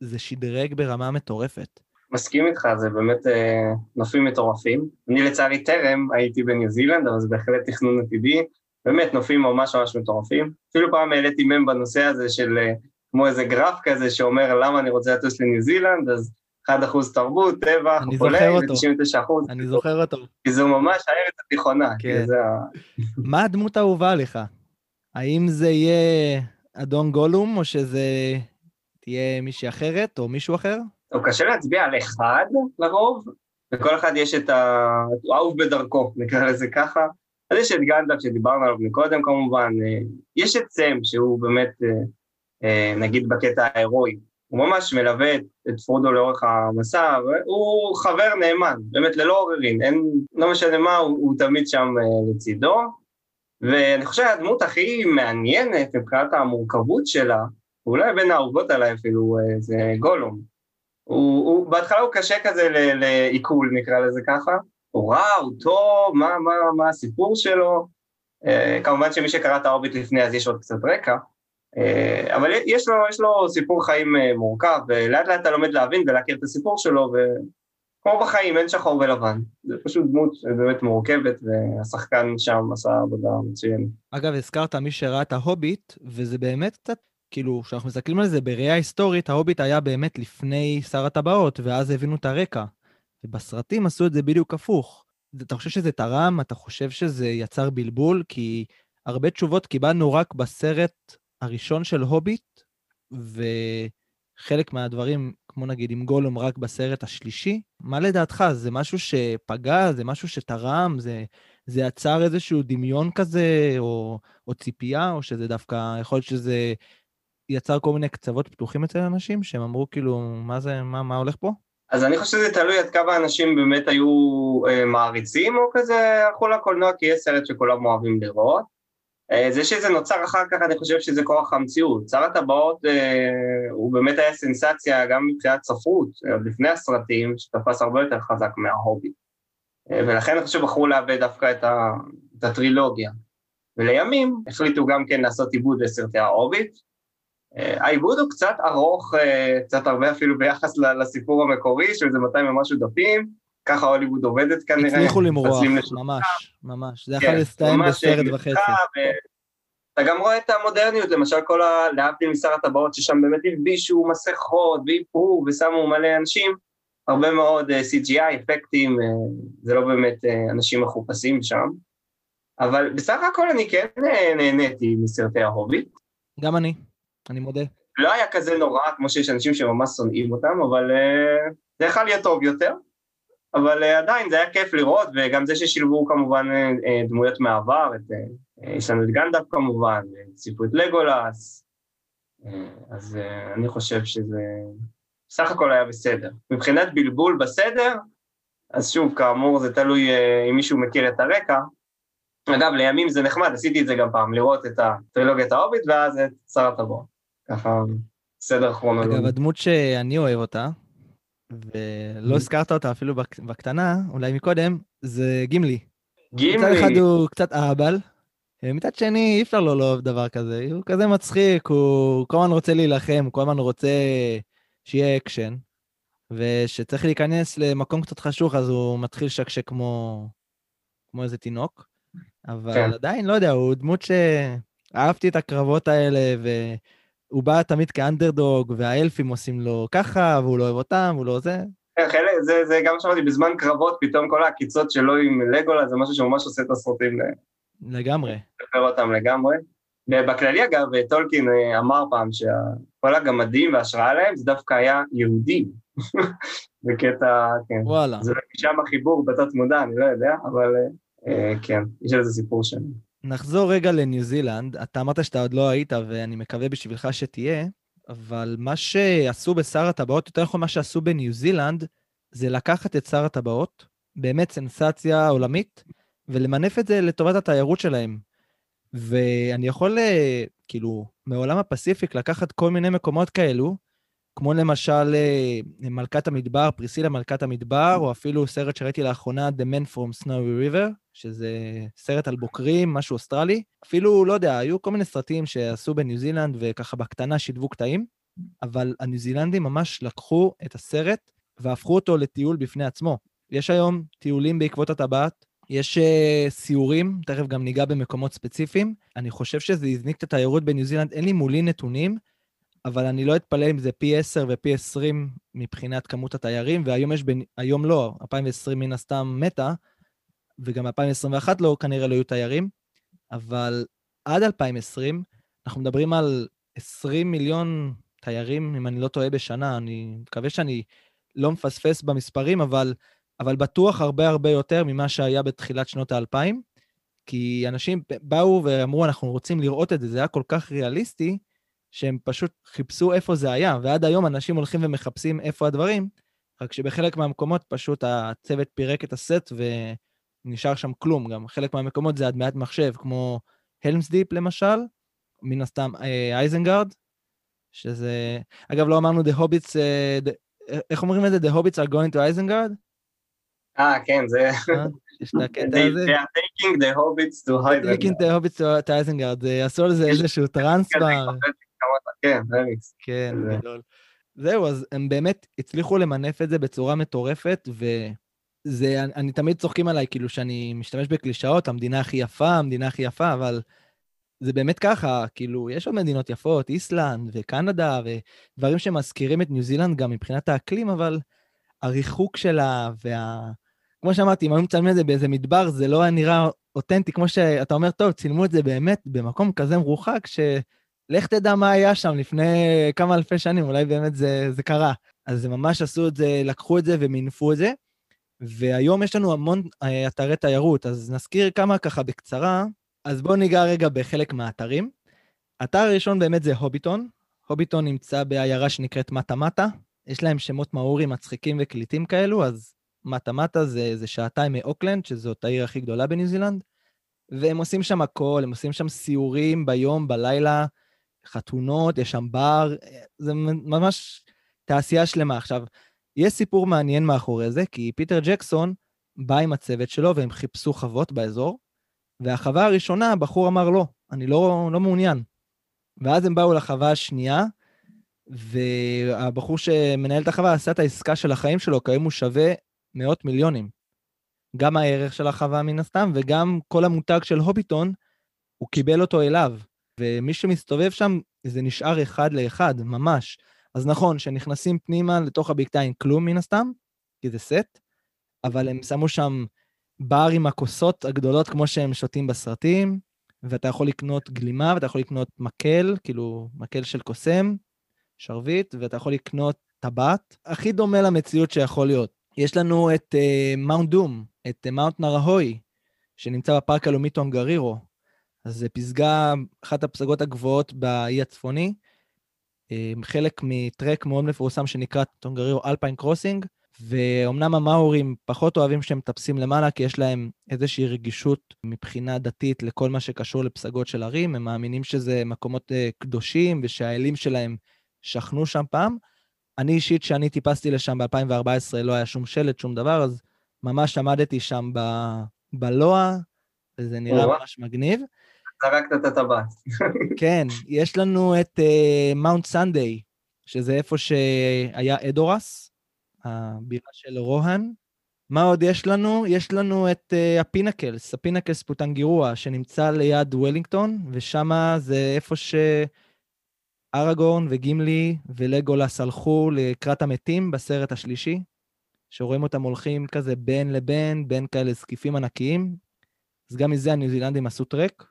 זה שדרג ברמה מטורפת. מסכים איתך, זה באמת אה, נופים מטורפים. אני לצערי טרם הייתי בניו זילנד, אבל זה בהחלט תכנון עתידי. באמת נופים ממש ממש מטורפים. אפילו פעם העליתי מם בנושא הזה של אה, כמו איזה גרף כזה שאומר למה אני רוצה לטוס לניו זילנד, אז 1% תרבות, טבע, חולה, ו-99%. אני זוכר אותו. כי זו ממש הארץ התיכונה. כן. זה ה... <laughs> מה הדמות האהובה עליך? האם זה יהיה אדון גולום, או שזה תהיה מישהי אחרת, או מישהו אחר? טוב, קשה להצביע על אחד לרוב, וכל אחד יש את האהוב בדרכו, נקרא לזה ככה. אז יש את גנדלף שדיברנו עליו מקודם כמובן, אה, יש את סם שהוא באמת, אה, אה, נגיד בקטע ההירואי, הוא ממש מלווה את פרודו לאורך המסע, והוא חבר נאמן, באמת ללא עוררין, אין, לא משנה מה, הוא, הוא תמיד שם לצידו. ואני חושב שהדמות הכי מעניינת מבחינת המורכבות שלה, אולי בין האהובות עליי אפילו, זה גולום. הוא, הוא, בהתחלה הוא קשה כזה לעיכול, נקרא לזה ככה, הוא רע, הוא טוב, מה, מה, מה הסיפור שלו. Uh, כמובן שמי שקרא את האורביט לפני אז יש עוד קצת רקע, uh, אבל יש לו, יש לו סיפור חיים מורכב, ולאט לאט אתה לומד להבין ולהכיר את הסיפור שלו, וכמו בחיים, אין שחור ולבן. זה פשוט דמות באמת מורכבת, והשחקן שם עשה עבודה מצוינת. אגב, הזכרת מי שראה את ההוביט, וזה באמת קצת כאילו, כשאנחנו מסתכלים על זה בראייה היסטורית, ההוביט היה באמת לפני שר הטבעות, ואז הבינו את הרקע. ובסרטים עשו את זה בדיוק הפוך. אתה חושב שזה תרם? אתה חושב שזה יצר בלבול? כי הרבה תשובות קיבלנו רק בסרט הראשון של הוביט, וחלק מהדברים, כמו נגיד עם גולום, רק בסרט השלישי. מה לדעתך? זה משהו שפגע? זה משהו שתרם? זה, זה יצר איזשהו דמיון כזה, או, או ציפייה, או שזה דווקא, יכול להיות שזה יצר כל מיני קצוות פתוחים אצל אנשים, שהם אמרו כאילו, מה זה, מה, מה הולך פה? אז אני חושב שזה תלוי עד כמה אנשים באמת היו אה, מעריצים, או כזה הלכו לקולנוע כי יש סרט שכולם אוהבים לראות. אה, זה שזה נוצר אחר כך, אני חושב שזה כוח המציאות. שר הטבעות אה, הוא באמת היה סנסציה גם מבחינת ספרות, עוד לפני הסרטים, שתפס הרבה יותר חזק מההובי. אה, ולכן אני חושב שבחרו לאבד דווקא את, ה, את הטרילוגיה. ולימים החליטו גם כן לעשות עיבוד לסרטי ההוביט, אה, העיבוד הוא קצת ארוך, אה, קצת הרבה אפילו ביחס לסיפור המקורי, של איזה 200 ומשהו דפים, ככה הוליווד עובדת כנראה. הצליחו למרוח, ממש, ממש. זה יכול כן, להסתיים בסרט וחצי. אתה גם רואה את המודרניות, למשל כל ה... להבדיל משר הטבעות, ששם באמת הלבישו מסכות ואיפרו ושמו מלא אנשים, הרבה מאוד אה, CGI, אפקטים, זה לא באמת אנשים מחופשים שם. אבל בסך הכל אני כן נהניתי מסרטי ההוביט. גם אני. אני מודה. לא היה כזה נורא, כמו שיש אנשים שממש שונאים אותם, אבל uh, זה יכול להיות טוב יותר. אבל uh, עדיין זה היה כיף לראות, וגם זה ששילבו כמובן uh, דמויות מהעבר, את, יש לנו את גנדאפ כמובן, ציפו את לגולס, אז אני חושב שזה סך הכל היה בסדר. מבחינת בלבול בסדר, אז שוב, כאמור, זה תלוי אם מישהו מכיר את הרקע. אגב, לימים זה נחמד, עשיתי את זה גם פעם, לראות את הטרילוגיית ההוביט ואז את שר הטבעות. ככה סדר כרונולוגי. אגב, הדמות שאני אוהב אותה, ולא הזכרת אותה אפילו בקטנה, אולי מקודם, זה גימלי. גימלי. מצד אחד הוא קצת אהבל, מצד שני אי אפשר לא לאהוב דבר כזה, הוא כזה מצחיק, הוא כל הזמן רוצה להילחם, הוא כל הזמן רוצה שיהיה אקשן. וכשצריך להיכנס למקום קצת חשוך, אז הוא מתחיל לשקשק כמו, כמו איזה תינוק. אבל כן. עדיין, לא יודע, הוא דמות שאהבתי את הקרבות האלה, והוא בא תמיד כאנדרדוג, והאלפים עושים לו ככה, והוא לא אוהב אותם, והוא לא זה. כן, חלק, זה, זה גם שמעתי, בזמן קרבות, פתאום כל העקיצות שלו עם לגולס, זה משהו שממש עושה את הסרטים. לגמרי. לשפר אותם לגמרי. ובכללי, אגב, טולקין אה, אמר פעם שכל הגמדים וההשראה להם זה דווקא היה יהודי. <laughs> בקטע, כן. וואלה. זה שם החיבור בתת מודע, אני לא יודע, אבל אה, כן, יש לזה סיפור שם. נחזור רגע לניו זילנד. אתה אמרת שאתה עוד לא היית, ואני מקווה בשבילך שתהיה, אבל מה שעשו בשר הטבעות, יותר נכון מה שעשו בניו זילנד, זה לקחת את שר הטבעות, באמת סנסציה עולמית, ולמנף את זה לטובת התיירות שלהם. ואני יכול, אה, כאילו, מעולם הפסיפיק לקחת כל מיני מקומות כאלו, כמו למשל אה, מלכת המדבר, פריסילה מלכת המדבר, או אפילו סרט שראיתי לאחרונה, The Man From Snowy River, שזה סרט על בוקרים, משהו אוסטרלי. אפילו, לא יודע, היו כל מיני סרטים שעשו בניו זילנד, וככה בקטנה שידבו קטעים, אבל הניו זילנדים ממש לקחו את הסרט והפכו אותו לטיול בפני עצמו. יש היום טיולים בעקבות הטבעת, יש uh, סיורים, תכף גם ניגע במקומות ספציפיים. אני חושב שזה הזניק את התיירות בניו זילנד, אין לי מולי נתונים, אבל אני לא אתפלא אם זה פי 10 ופי 20 מבחינת כמות התיירים, והיום יש, בין, היום לא, 2020 מן הסתם מתה, וגם 2021 לא, כנראה לא יהיו תיירים, אבל עד 2020 אנחנו מדברים על 20 מיליון תיירים, אם אני לא טועה, בשנה. אני מקווה שאני לא מפספס במספרים, אבל אבל בטוח הרבה הרבה יותר ממה שהיה בתחילת שנות האלפיים, כי אנשים באו ואמרו, אנחנו רוצים לראות את זה, זה היה כל כך ריאליסטי, שהם פשוט חיפשו איפה זה היה, ועד היום אנשים הולכים ומחפשים איפה הדברים, רק שבחלק מהמקומות פשוט הצוות פירק את הסט ונשאר שם כלום. גם חלק מהמקומות זה הדמיית מחשב, כמו Helm's Deep למשל, מן הסתם אה, אייזנגרד, שזה... אגב, לא אמרנו The Hobbits, אה, the... איך אומרים את זה? The Hobbits are going to Isengard? אה, כן, זה... אה, יש את הקטע הזה. They are taking the hobbits to Isengard. taking the hobbits to Isengard, עשו על זה איזשהו טרנספר. כן, רמיקס. כן, גדול. זהו, אז הם באמת הצליחו למנף את זה בצורה מטורפת, וזה, אני תמיד צוחקים עליי, כאילו שאני משתמש בקלישאות, המדינה הכי יפה, המדינה הכי יפה, אבל זה באמת ככה, כאילו, יש עוד מדינות יפות, איסלנד וקנדה, ודברים שמזכירים את ניו זילנד גם מבחינת האקלים, אבל הריחוק שלה וה... כמו שאמרתי, אם היו מצלמים את זה באיזה מדבר, זה לא היה נראה אותנטי, כמו שאתה אומר, טוב, צילמו את זה באמת במקום כזה מרוחק, שלך תדע מה היה שם לפני כמה אלפי שנים, אולי באמת זה, זה קרה. אז הם ממש עשו את זה, לקחו את זה ומינפו את זה. והיום יש לנו המון אה, אתרי תיירות, אז נזכיר כמה ככה בקצרה. אז בואו ניגע רגע בחלק מהאתרים. האתר הראשון באמת זה הוביטון. הוביטון נמצא בעיירה שנקראת מטמטה, יש להם שמות מאוריים מצחיקים וקליטים כאלו, אז מטמטה זה, זה שעתיים מאוקלנד, שזאת העיר הכי גדולה בניו זילנד, והם עושים שם הכל, הם עושים שם סיורים ביום, בלילה, חתונות, יש שם בר, זה ממש תעשייה שלמה. עכשיו, יש סיפור מעניין מאחורי זה, כי פיטר ג'קסון בא עם הצוות שלו והם חיפשו חוות באזור, והחווה הראשונה, הבחור אמר לא, אני לא, לא מעוניין. ואז הם באו לחווה השנייה, והבחור שמנהל את החווה עשה את העסקה של החיים שלו, כי היום הוא שווה מאות מיליונים. גם הערך של החווה מן הסתם, וגם כל המותג של הוביטון, הוא קיבל אותו אליו. ומי שמסתובב שם, זה נשאר אחד לאחד, ממש. אז נכון, שנכנסים פנימה לתוך הבקתה עם כלום מן הסתם, כי זה סט, אבל הם שמו שם בר עם הכוסות הגדולות כמו שהם שותים בסרטים, ואתה יכול לקנות גלימה, ואתה יכול לקנות מקל, כאילו מקל של קוסם, שרביט, ואתה יכול לקנות טבעת, הכי דומה למציאות שיכול להיות. יש לנו את מאונט uh, דום, את מאונט uh, נרהוי, שנמצא בפארק הלאומי טונגרירו. אז זה פסגה, אחת הפסגות הגבוהות באי הצפוני, um, חלק מטרק מאוד מפורסם שנקרא טונגרירו אלפיין קרוסינג, ואומנם המאורים פחות אוהבים שהם מטפסים למעלה, כי יש להם איזושהי רגישות מבחינה דתית לכל מה שקשור לפסגות של ערים, הם מאמינים שזה מקומות uh, קדושים ושהאלים שלהם שכנו שם פעם. אני אישית, כשאני טיפסתי לשם ב-2014, לא היה שום שלט, שום דבר, אז ממש עמדתי שם ב- בלוע, וזה נראה ממש מגניב. זרקת את הטבעת. כן, יש לנו את מאונט uh, סנדיי, שזה איפה שהיה אדורס, הבירה של רוהן. מה עוד יש לנו? יש לנו את uh, ה Pinnacles, ה Pinnacles פוטנגירואה, שנמצא ליד וולינגטון, ושם זה איפה שאראגורן וגימלי ולגולס הלכו לקראת המתים בסרט השלישי, שרואים אותם הולכים כזה בין לבין, בין כאלה זקיפים ענקיים. אז גם מזה הניו זילנדים עשו טרק,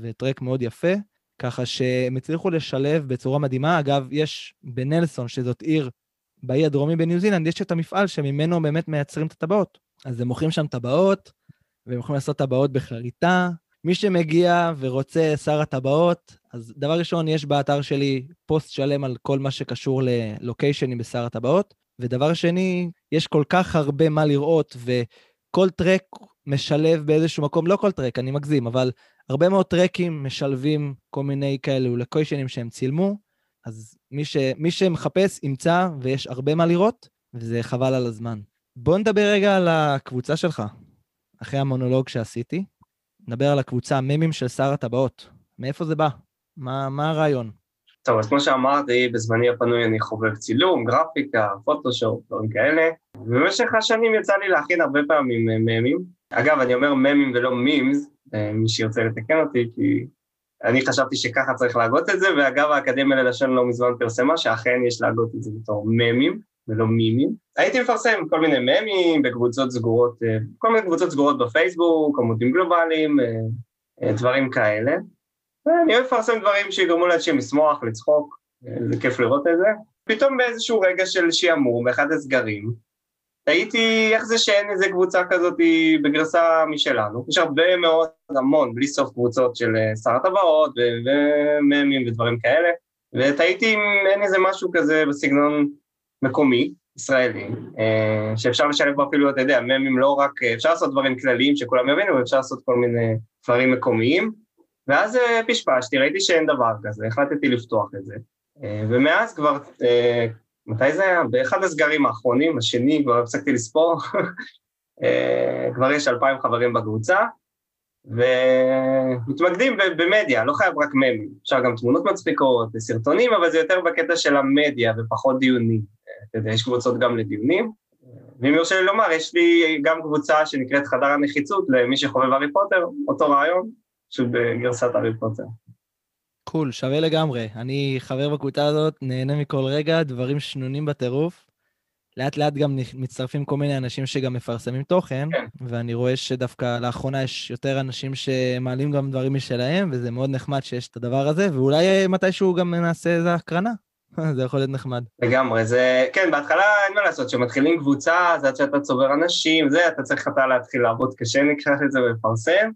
וטרק מאוד יפה, ככה שהם הצליחו לשלב בצורה מדהימה. אגב, יש בנלסון, שזאת עיר באי הדרומי בניו זילנד, יש את המפעל שממנו באמת מייצרים את הטבעות. אז הם מוכרים שם טבעות, והם יכולים לעשות טבעות בחריטה. מי שמגיע ורוצה שר הטבעות, אז דבר ראשון, יש באתר שלי פוסט שלם על כל מה שקשור ללוקיישנים בשר הטבעות, ודבר שני, יש כל כך הרבה מה לראות, וכל טרק משלב באיזשהו מקום, לא כל טרק, אני מגזים, אבל הרבה מאוד טרקים משלבים כל מיני כאלו לוקיישנים שהם צילמו, אז מי, ש, מי שמחפש ימצא, ויש הרבה מה לראות, וזה חבל על הזמן. בוא נדבר רגע על הקבוצה שלך, אחרי המונולוג שעשיתי. נדבר על הקבוצה, ממים של שר הטבעות. מאיפה זה בא? מה, מה הרעיון? טוב, אז כמו שאמרתי, בזמני הפנוי אני חובב צילום, גרפיקה, פוטושופ, דברים כאלה, ובמשך השנים יצא לי להכין הרבה פעמים ממים. אגב, אני אומר ממים ולא מימס, אה, מי שירצה לתקן אותי, כי אני חשבתי שככה צריך להגות את זה, ואגב, האקדמיה ללשון לא מזמן פרסמה שאכן יש להגות את זה בתור ממים ולא מימים. הייתי מפרסם כל מיני ממים בקבוצות סגורות, אה, כל מיני קבוצות סגורות בפייסבוק, עמודים גלובליים, אה, דברים כאלה. ואני אוהב לפרסם דברים שיגרמו לאנשים לשמוח, לצחוק, זה כיף לראות את זה. פתאום באיזשהו רגע של שעמום, באחד הסגרים, תהיתי איך זה שאין איזה קבוצה כזאת בגרסה משלנו. יש הרבה מאוד, המון, בלי סוף קבוצות של אה, שר הטבעות וממים ודברים כאלה, ותהיתי אם אין איזה משהו כזה בסגנון מקומי, ישראלי, אה, שאפשר לשלב בו אפילו, אתה יודע, ממים לא רק, אה, אפשר לעשות דברים כלליים שכולם יבינו, ואפשר לעשות כל מיני דברים מקומיים, ואז פשפשתי, ראיתי שאין דבר כזה, החלטתי לפתוח את זה. ומאז כבר מתי זה היה? באחד הסגרים האחרונים, השני, כבר הפסקתי לספור, אה, כבר יש אלפיים חברים בקבוצה, ומתמקדים במדיה, לא חייב רק ממים, אפשר גם תמונות מצחיקות סרטונים, אבל זה יותר בקטע של המדיה ופחות דיונים. אתה יודע, יש קבוצות גם לדיונים. ואם יורשה לי לומר, יש לי גם קבוצה שנקראת חדר הנחיצות למי שחובב הארי פוטר, אותו רעיון, פשוט בגרסת הארי פוטר. קול, שווה לגמרי. אני חבר בקבוצה הזאת, נהנה מכל רגע, דברים שנונים בטירוף. לאט לאט גם מצטרפים כל מיני אנשים שגם מפרסמים תוכן, כן. ואני רואה שדווקא לאחרונה יש יותר אנשים שמעלים גם דברים משלהם, וזה מאוד נחמד שיש את הדבר הזה, ואולי מתישהו גם נעשה איזה הקרנה. <laughs> זה יכול להיות נחמד. לגמרי, זה, כן, בהתחלה אין מה לעשות, כשמתחילים קבוצה, זה עד שאתה צובר אנשים, זה, אתה צריך אתה להתחיל לעבוד קשה, נקרא לזה, ולפרסם,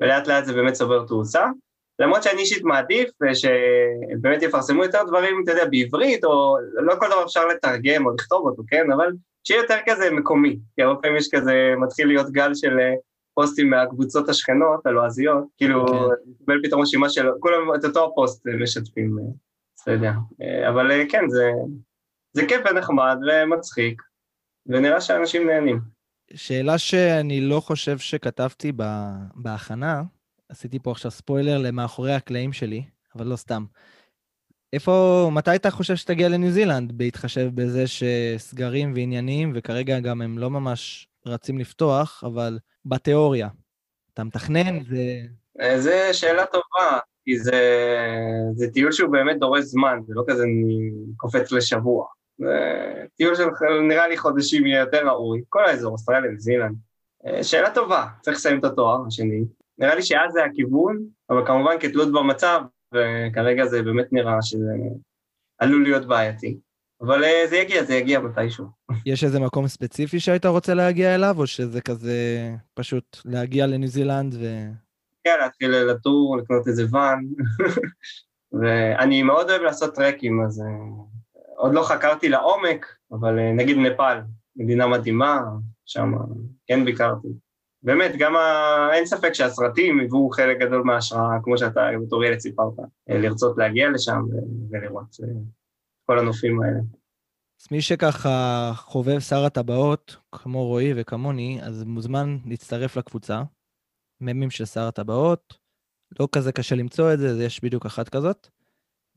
ולאט לאט זה באמת צובר תאוצה. למרות שאני אישית מעדיף אה, שבאמת יפרסמו יותר דברים, אתה יודע, בעברית, או לא כל דבר אפשר לתרגם או לכתוב אותו, כן? אבל שיהיה יותר כזה מקומי, כי הרבה פעמים יש כזה, מתחיל להיות גל של אה, פוסטים מהקבוצות השכנות, הלועזיות, כאילו, קיבל okay. פתאום רשימה של, כולם את אותו הפוסט משתפים, אתה יודע. אה, אבל כן, זה, זה כיף ונחמד ומצחיק, ונראה שאנשים נהנים. שאלה שאני לא חושב שכתבתי בהכנה, עשיתי פה עכשיו ספוילר למאחורי הקלעים שלי, אבל לא סתם. איפה, מתי אתה חושב שתגיע לניו זילנד, בהתחשב בזה שסגרים ועניינים, וכרגע גם הם לא ממש רצים לפתוח, אבל בתיאוריה, אתה מתכנן? זה... אה, זו שאלה טובה, כי זה, זה טיול שהוא באמת דורש זמן, זה לא כזה קופץ לשבוע. זה טיול שנראה לי חודשים יהיה יותר ראוי, כל האזור, אוסטרליה, ניו זילנד. אה, שאלה טובה, צריך לסיים את התואר השני, נראה לי שאז זה הכיוון, אבל כמובן כתלות במצב, וכרגע זה באמת נראה שזה עלול להיות בעייתי. אבל אה, זה יגיע, זה יגיע מתישהו. יש איזה מקום ספציפי שהיית רוצה להגיע אליו, או שזה כזה פשוט להגיע לניו זילנד ו... כן, להתחיל לטור, לקנות איזה ואן. <laughs> ואני מאוד אוהב לעשות טרקים, אז אה, עוד לא חקרתי לעומק, אבל אה, נגיד נפאל, מדינה מדהימה, שם כן ביקרתי. באמת, גם ה... אין ספק שהסרטים היוו חלק גדול מההשראה, כמו שאתה בתור ילד סיפרת, אה, לרצות להגיע לשם ולראות אה, כל הנופים האלה. אז מי שככה חובב שר הטבעות, כמו רועי וכמוני, אז מוזמן להצטרף לקבוצה. ממים של שר הטבעות, לא כזה קשה למצוא את זה, יש בדיוק אחת כזאת.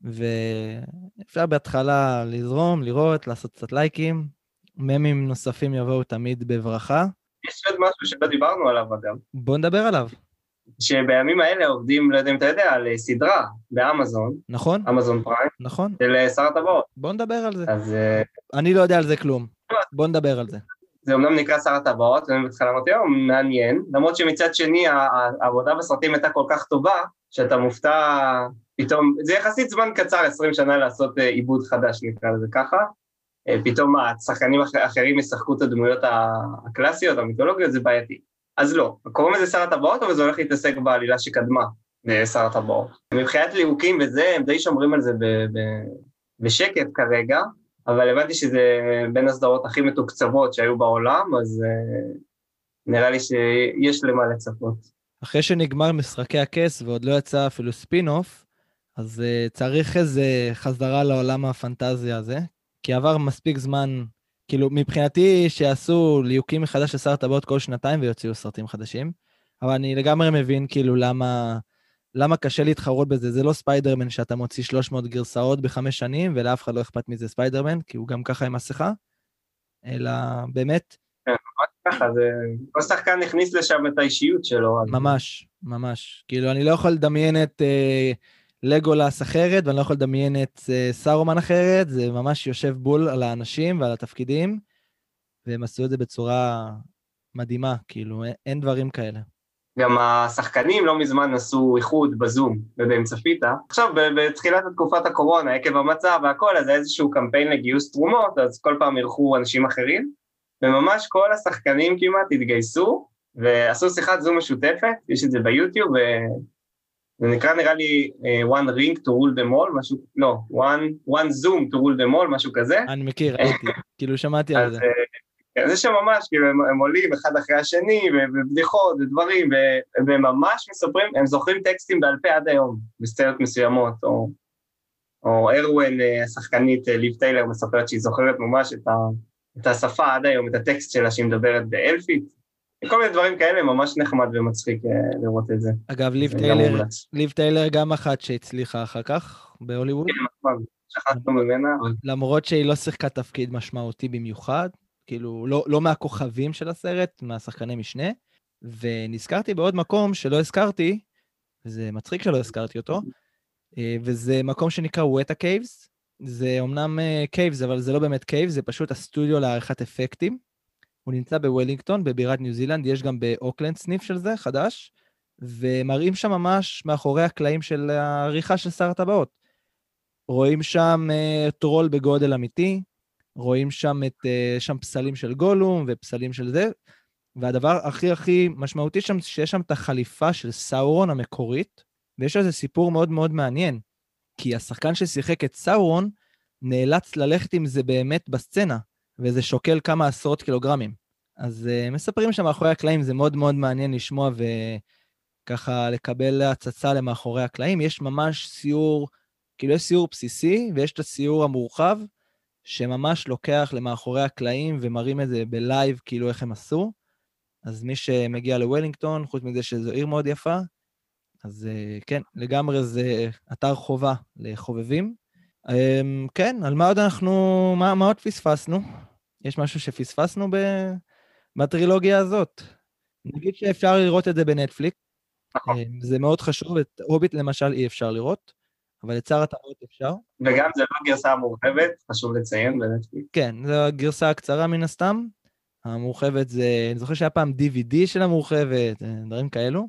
ואפשר בהתחלה לזרום, לראות, לעשות קצת לייקים, ממים נוספים יבואו תמיד בברכה. יש עוד משהו שלא דיברנו עליו אגב. בוא נדבר עליו. שבימים האלה עובדים, לא יודע אם אתה יודע, על אה, סדרה באמזון, נכון, אמזון פריים, נכון. של אה, שר הטבעות. בוא נדבר על זה. אז אה, אני לא יודע על זה כלום. בוא נדבר על זה. זה אומנם נקרא שר הטבעות, אני בהתחלה אמרתי, יום, מעניין, למרות שמצד שני העבודה בסרטים הייתה כל כך טובה, שאתה מופתע פתאום, זה יחסית זמן קצר, 20 שנה לעשות עיבוד חדש, נקרא לזה ככה. אה, פתאום השחקנים אח- אחרים ישחקו את הדמויות הקלאסיות, המיתולוגיות, זה בעייתי. אז לא, קוראים לזה שר הטבעות, אבל זה הולך להתעסק בעלילה שקדמה לשר הטבעות. מבחינת ליהוקים וזה, הם די שומרים על זה ב- ב- בשקט כרגע, אבל הבנתי שזה בין הסדרות הכי מתוקצבות שהיו בעולם, אז uh, נראה לי שיש למה לצפות. אחרי שנגמר משחקי הכס ועוד לא יצא אפילו ספין-אוף, אז uh, צריך איזה חזרה לעולם הפנטזיה הזה, כי עבר מספיק זמן, כאילו, מבחינתי שיעשו ליהוקים מחדש לשר הטבעות כל שנתיים ויוציאו סרטים חדשים, אבל אני לגמרי מבין כאילו למה, למה קשה להתחרות בזה. זה לא ספיידרמן שאתה מוציא 300 גרסאות בחמש שנים, ולאף אחד לא אכפת מזה ספיידרמן, כי הוא גם ככה עם מסכה, אלא באמת, ככה, זה... כל שחקן הכניס לשם את האישיות שלו. ממש, ממש. כאילו, אני לא יכול לדמיין את אה, לגולס אחרת, ואני לא יכול לדמיין את אה, סארומן אחרת, זה ממש יושב בול על האנשים ועל התפקידים, והם עשו את זה בצורה מדהימה, כאילו, אין, דברים כאלה. גם השחקנים לא מזמן עשו איחוד בזום, לא אם צפית. עכשיו, בתחילת תקופת הקורונה, עקב המצב והכל, אז היה איזשהו קמפיין לגיוס תרומות, אז כל פעם אירחו אנשים אחרים, וממש כל השחקנים כמעט התגייסו, ועשו שיחת זום משותפת, יש את זה ביוטיוב, וזה נקרא נראה לי uh, one ring to rule them all, משהו, לא, one, one zoom to rule them all, משהו כזה. אני מכיר, ראיתי, <laughs> כאילו, שמעתי על זה. אה, כן, זה שממש, כאילו, הם, הם עולים אחד אחרי השני, ובדיחות ודברים, והם ממש מספרים, הם זוכרים טקסטים בעל פה עד היום, בסצנות מסוימות, או, או ארווין, אה, השחקנית אה, ליב טיילר, מספרת שהיא זוכרת ממש את, ה, את השפה עד היום, את הטקסט שלה שהיא מדברת באלפית, כל מיני דברים כאלה, ממש נחמד ומצחיק אה, לראות את זה. אגב, ליב טיילר. ליב טיילר גם אחת שהצליחה אחר כך בהוליווד, נכון, שכחנו ממנה, למרות שהיא לא שיחקה תפקיד משמעותי במיוחד, כאילו, לא, לא מהכוכבים של הסרט, מהשחקני משנה. ונזכרתי בעוד מקום שלא הזכרתי, וזה מצחיק שלא הזכרתי אותו, אה, וזה מקום שנקרא Weta Caves. זה אומנם caves, אבל זה לא באמת caves, זה פשוט הסטודיו לעריכת אפקטים. הוא נמצא בוולינגטון, בבירת ניו זילנד, יש גם באוקלנד סניף של זה, חדש, ומראים שם ממש מאחורי הקלעים של העריכה של שר הטבעות. רואים שם uh, טרול בגודל אמיתי, רואים שם את, uh, שם פסלים של גולום ופסלים של זה, והדבר הכי הכי משמעותי שם, שיש שם את החליפה של סאורון המקורית, ויש על זה סיפור מאוד מאוד מעניין, כי השחקן ששיחק את סאורון נאלץ ללכת עם זה באמת בסצנה, וזה שוקל כמה עשרות קילוגרמים. אז uh, מספרים שם מאחורי הקלעים, זה מאוד מאוד מעניין לשמוע וככה לקבל הצצה למאחורי הקלעים. יש ממש סיור, כאילו יש סיור בסיסי, ויש את הסיור המורחב, שממש לוקח למאחורי הקלעים ומראים את זה בלייב, כאילו איך הם עשו. אז מי שמגיע לוולינגטון, חוץ מזה שזו עיר מאוד יפה, אז uh, כן, לגמרי זה אתר חובה לחובבים. Um, כן, על מה עוד אנחנו, מה, מה עוד פספסנו? יש משהו שפספסנו ב, בטרילוגיה הזאת. נגיד שאפשר לראות את זה בנטפליק, נכון. um, זה מאוד חשוב, את הוביט למשל אי אפשר לראות, אבל את שר הטבעות אפשר. וגם זה לא גרסה מורחבת, חשוב לציין בנטפליקס. כן, זו הגרסה הקצרה מן הסתם. המורחבת זה, אני זוכר שהיה פעם DVD של המורחבת, אה, דברים כאלו.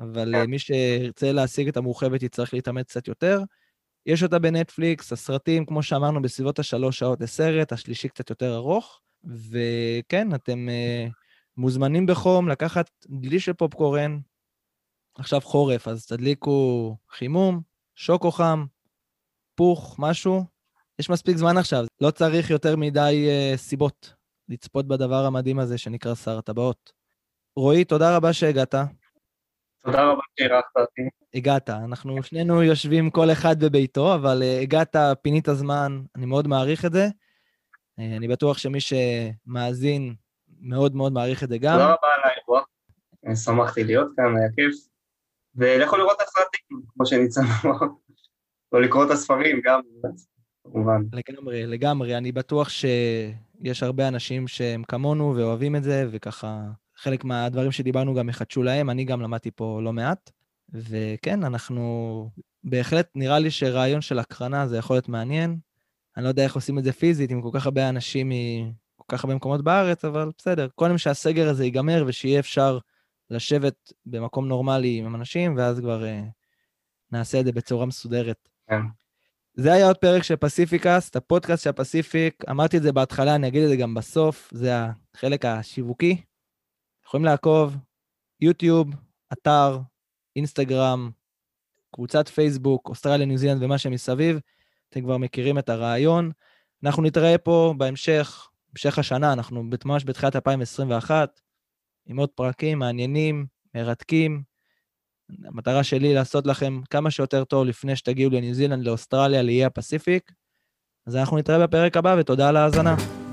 אבל אה, מי שירצה להשיג את המורחבת יצטרך להתאמץ קצת יותר. יש אותה בנטפליקס, הסרטים, כמו שאמרנו, בסביבות השלוש שעות לסרט, השלישי קצת יותר ארוך. וכן, אתם uh, מוזמנים בחום לקחת דלי של פופקורן. עכשיו חורף, אז תדליקו חימום, שוקו חם, פוך, משהו. יש מספיק זמן עכשיו, לא צריך יותר מדי uh, סיבות לצפות בדבר המדהים הזה שנקרא שר הטבעות. רועי, תודה רבה שהגעת. תודה רבה שאירחת אותי. הגעת, אנחנו שנינו יושבים כל אחד בביתו, אבל uh, הגעת, פינית זמן, אני מאוד מעריך את זה. Uh, אני בטוח שמי שמאזין מאוד מאוד מעריך את זה גם. תודה רבה על האירוע. שמחתי להיות כאן, היה כיף. ולכו לראות את הסרטים, כמו שניצן אמר. או לקרוא את הספרים גם. כמובן. לגמרי, לגמרי. אני בטוח שיש הרבה אנשים שהם כמונו ואוהבים את זה, וככה חלק מהדברים שדיברנו גם יחדשו להם, אני גם למדתי פה לא מעט. וכן, אנחנו... בהחלט נראה לי שרעיון של הקרנה זה יכול להיות מעניין. אני לא יודע איך עושים את זה פיזית עם כל כך הרבה אנשים מכל כך הרבה מקומות בארץ, אבל בסדר. קודם שהסגר הזה ייגמר ושיהיה אפשר לשבת במקום נורמלי עם אנשים, ואז כבר uh, נעשה את זה בצורה מסודרת. כן. זה היה עוד פרק של פסיפיקאסט, הפודקאסט של הפסיפיק. אמרתי את זה בהתחלה, אני אגיד את זה גם בסוף, זה החלק השיווקי. יכולים לעקוב, יוטיוב, אתר, אינסטגרם, קבוצת פייסבוק, אוסטרליה, ניו זילנד ומה שמסביב. אתם כבר מכירים את הרעיון. אנחנו נתראה פה בהמשך, המשך השנה, אנחנו ממש בתחילת 2021, עם עוד פרקים מעניינים, מרתקים. המטרה שלי לעשות לכם כמה שיותר טוב לפני שתגיעו לניו זילנד, לאוסטרליה, לאיי הפסיפיק. אז אנחנו נתראה בפרק הבא, ותודה על ההאזנה.